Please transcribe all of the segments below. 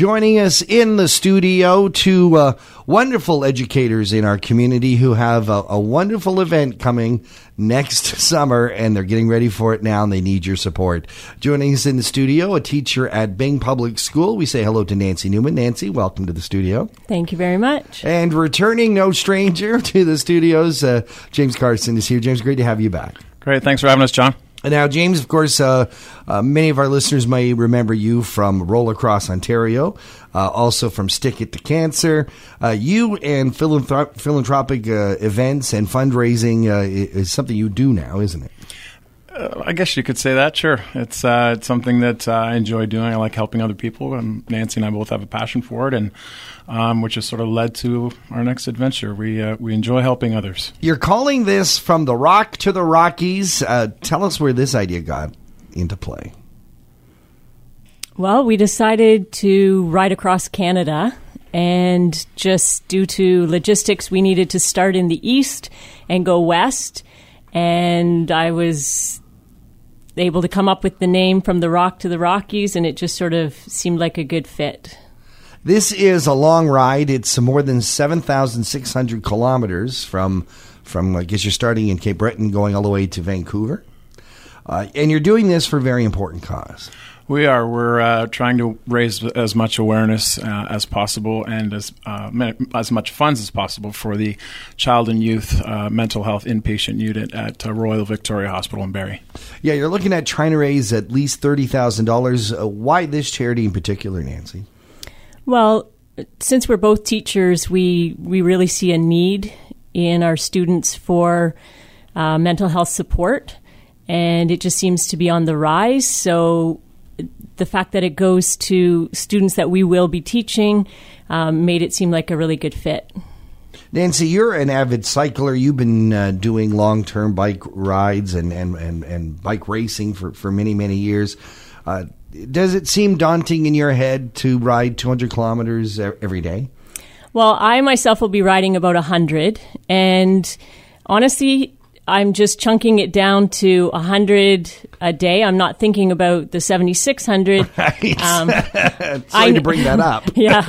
Joining us in the studio, two uh, wonderful educators in our community who have a, a wonderful event coming next summer, and they're getting ready for it now, and they need your support. Joining us in the studio, a teacher at Byng Public School. We say hello to Nancy Newman. Nancy, welcome to the studio. Thank you very much. And returning no stranger to the studios, uh, James Carson is here. James, great to have you back. Great. Thanks for having us, John. Now, James, of course, uh, uh, many of our listeners may remember you from Roll Across Ontario, uh, also from Stick It to Cancer. Uh, you and philanthrop- philanthropic uh, events and fundraising uh, is something you do now, isn't it? Uh, I guess you could say that. Sure, it's uh, it's something that uh, I enjoy doing. I like helping other people, and Nancy and I both have a passion for it, and um, which has sort of led to our next adventure. We uh, we enjoy helping others. You're calling this from the rock to the Rockies. Uh, tell us where this idea got into play. Well, we decided to ride across Canada, and just due to logistics, we needed to start in the east and go west. And I was able to come up with the name from the rock to the Rockies, and it just sort of seemed like a good fit. This is a long ride. It's more than 7,600 kilometers from, from, I guess you're starting in Cape Breton going all the way to Vancouver. Uh, and you're doing this for a very important cause. We are. We're uh, trying to raise as much awareness uh, as possible and as uh, as much funds as possible for the child and youth uh, mental health inpatient unit at uh, Royal Victoria Hospital in Barrie. Yeah, you're looking at trying to raise at least thirty thousand dollars. Uh, why this charity in particular, Nancy? Well, since we're both teachers, we we really see a need in our students for mental health support, and it just seems to be on the rise. So the fact that it goes to students that we will be teaching um, made it seem like a really good fit. Nancy, you're an avid cycler. You've been uh, doing long term bike rides and, and, and, and, bike racing for, for many, many years. Uh, does it seem daunting in your head to ride 200 kilometers every day? Well, I myself will be riding about 100. And honestly, I'm just chunking it down to 100 a day. I'm not thinking about the 7,600. Right. Um, Sorry I, to bring that up. yeah.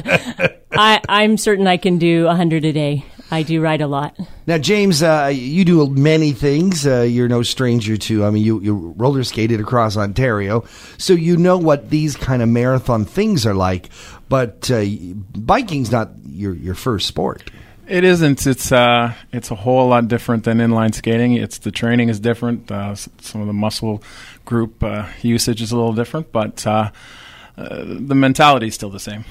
I, I'm certain I can do 100 a day. I do ride a lot. Now, James, uh, you do many things. Uh, you're no stranger to. I mean, you you roller skated across Ontario, so you know what these kind of marathon things are like. But uh, biking's not your your first sport. It isn't. It's uh, it's a whole lot different than inline skating. It's the training is different. Uh, some of the muscle group uh, usage is a little different, but uh, uh, the mentality is still the same.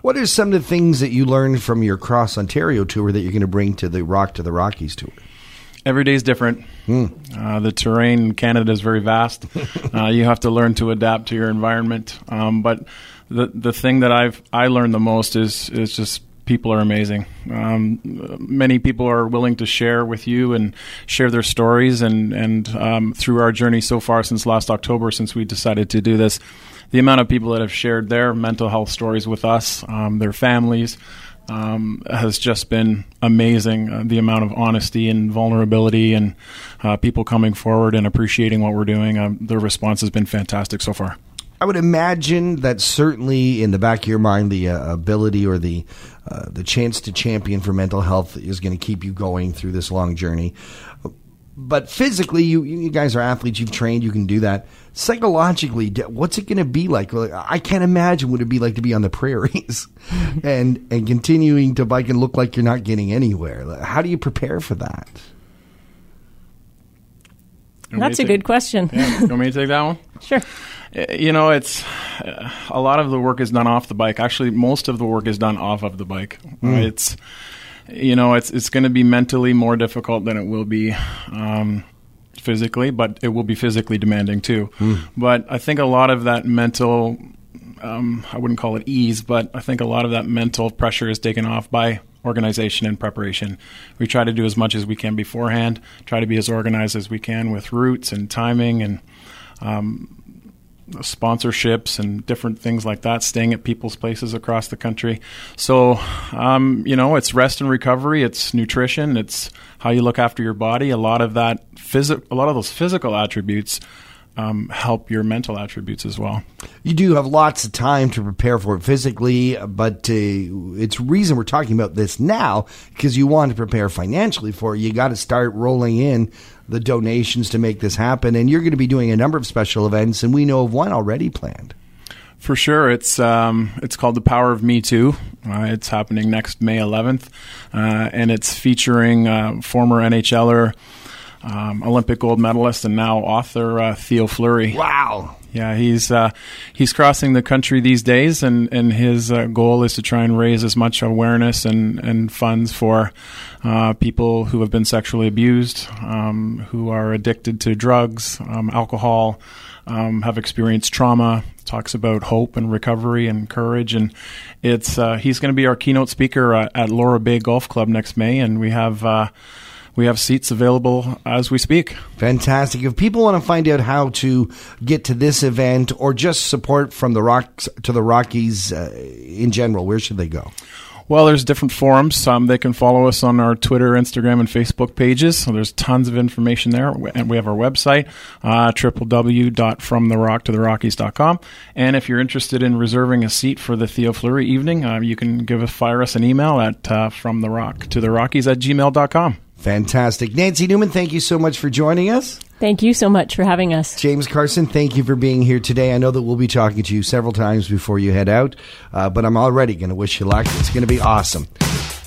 What are some of the things that you learned from your Cross Ontario tour that you're going to bring to the Rock to the Rockies tour? Every day is different. Hmm. Uh, the terrain in Canada is very vast. you have to learn to adapt to your environment. Um, but the the thing that I've I learned the most is is just people are amazing. Um, many people are willing to share with you and share their stories. And and um, through our journey so far since last October, since we decided to do this, the amount of people that have shared their mental health stories with us, um, their families. Um, has just been amazing. Uh, the amount of honesty and vulnerability, and uh, people coming forward and appreciating what we're doing. Um, the response has been fantastic so far. I would imagine that certainly in the back of your mind, the uh, ability or the uh, the chance to champion for mental health is going to keep you going through this long journey. But physically, you you guys are athletes. You've trained. You can do that. Psychologically, what's it going to be like? I can't imagine what it'd be like to be on the prairies and and continuing to bike and look like you're not getting anywhere. How do you prepare for that? That's a good question. Yeah. You want me to take that one? sure. Uh, you know, it's uh, a lot of the work is done off the bike. Actually, most of the work is done off of the bike. Mm. It's you know, it's it's going to be mentally more difficult than it will be um, physically, but it will be physically demanding too. Mm. But I think a lot of that mental, um, I wouldn't call it ease, but I think a lot of that mental pressure is taken off by organization and preparation. We try to do as much as we can beforehand, try to be as organized as we can with routes and timing and um, sponsorships and different things like that, staying at people's places across the country. So, um, you know, it's rest and recovery, it's nutrition, it's how you look after your body. A lot of that, phys- a lot of those physical attributes um, help your mental attributes as well. You do have lots of time to prepare for it physically, but uh, it's reason we're talking about this now because you want to prepare financially for it. You got to start rolling in the donations to make this happen, and you're going to be doing a number of special events, and we know of one already planned. For sure, it's um, it's called the Power of Me Too. Uh, it's happening next May 11th, uh, and it's featuring uh, former NHLer, um, Olympic gold medalist, and now author uh, Theo Fleury. Wow! Yeah, he's uh, he's crossing the country these days, and and his uh, goal is to try and raise as much awareness and and funds for people who have been sexually abused, um, who are addicted to drugs, um, alcohol um, have experienced trauma. Talks about hope and recovery and courage, and it's uh, he's going to be our keynote speaker uh, at Lora Bay Golf Club next May, and we have. We have seats available as we speak. Fantastic. If people want to find out how to get to this event or just support from the Rocks to the Rockies uh, in general, where should they go? Well, there's different forums. Um, they can follow us on our Twitter, Instagram, and Facebook pages. So there's tons of information there. And we have our website, uh, www.fromtherocktoTheRockies.com. And if you're interested in reserving a seat for the Theo Fleury evening, uh, you can give fire us an email at uh, fromtherocktoTheRockies at gmail.com. Fantastic. Nancy Newman, thank you so much for joining us. Thank you so much for having us. James Carson, thank you for being here today. I know that we'll be talking to you several times before you head out, uh, but I'm already going to wish you luck. It's going to be awesome.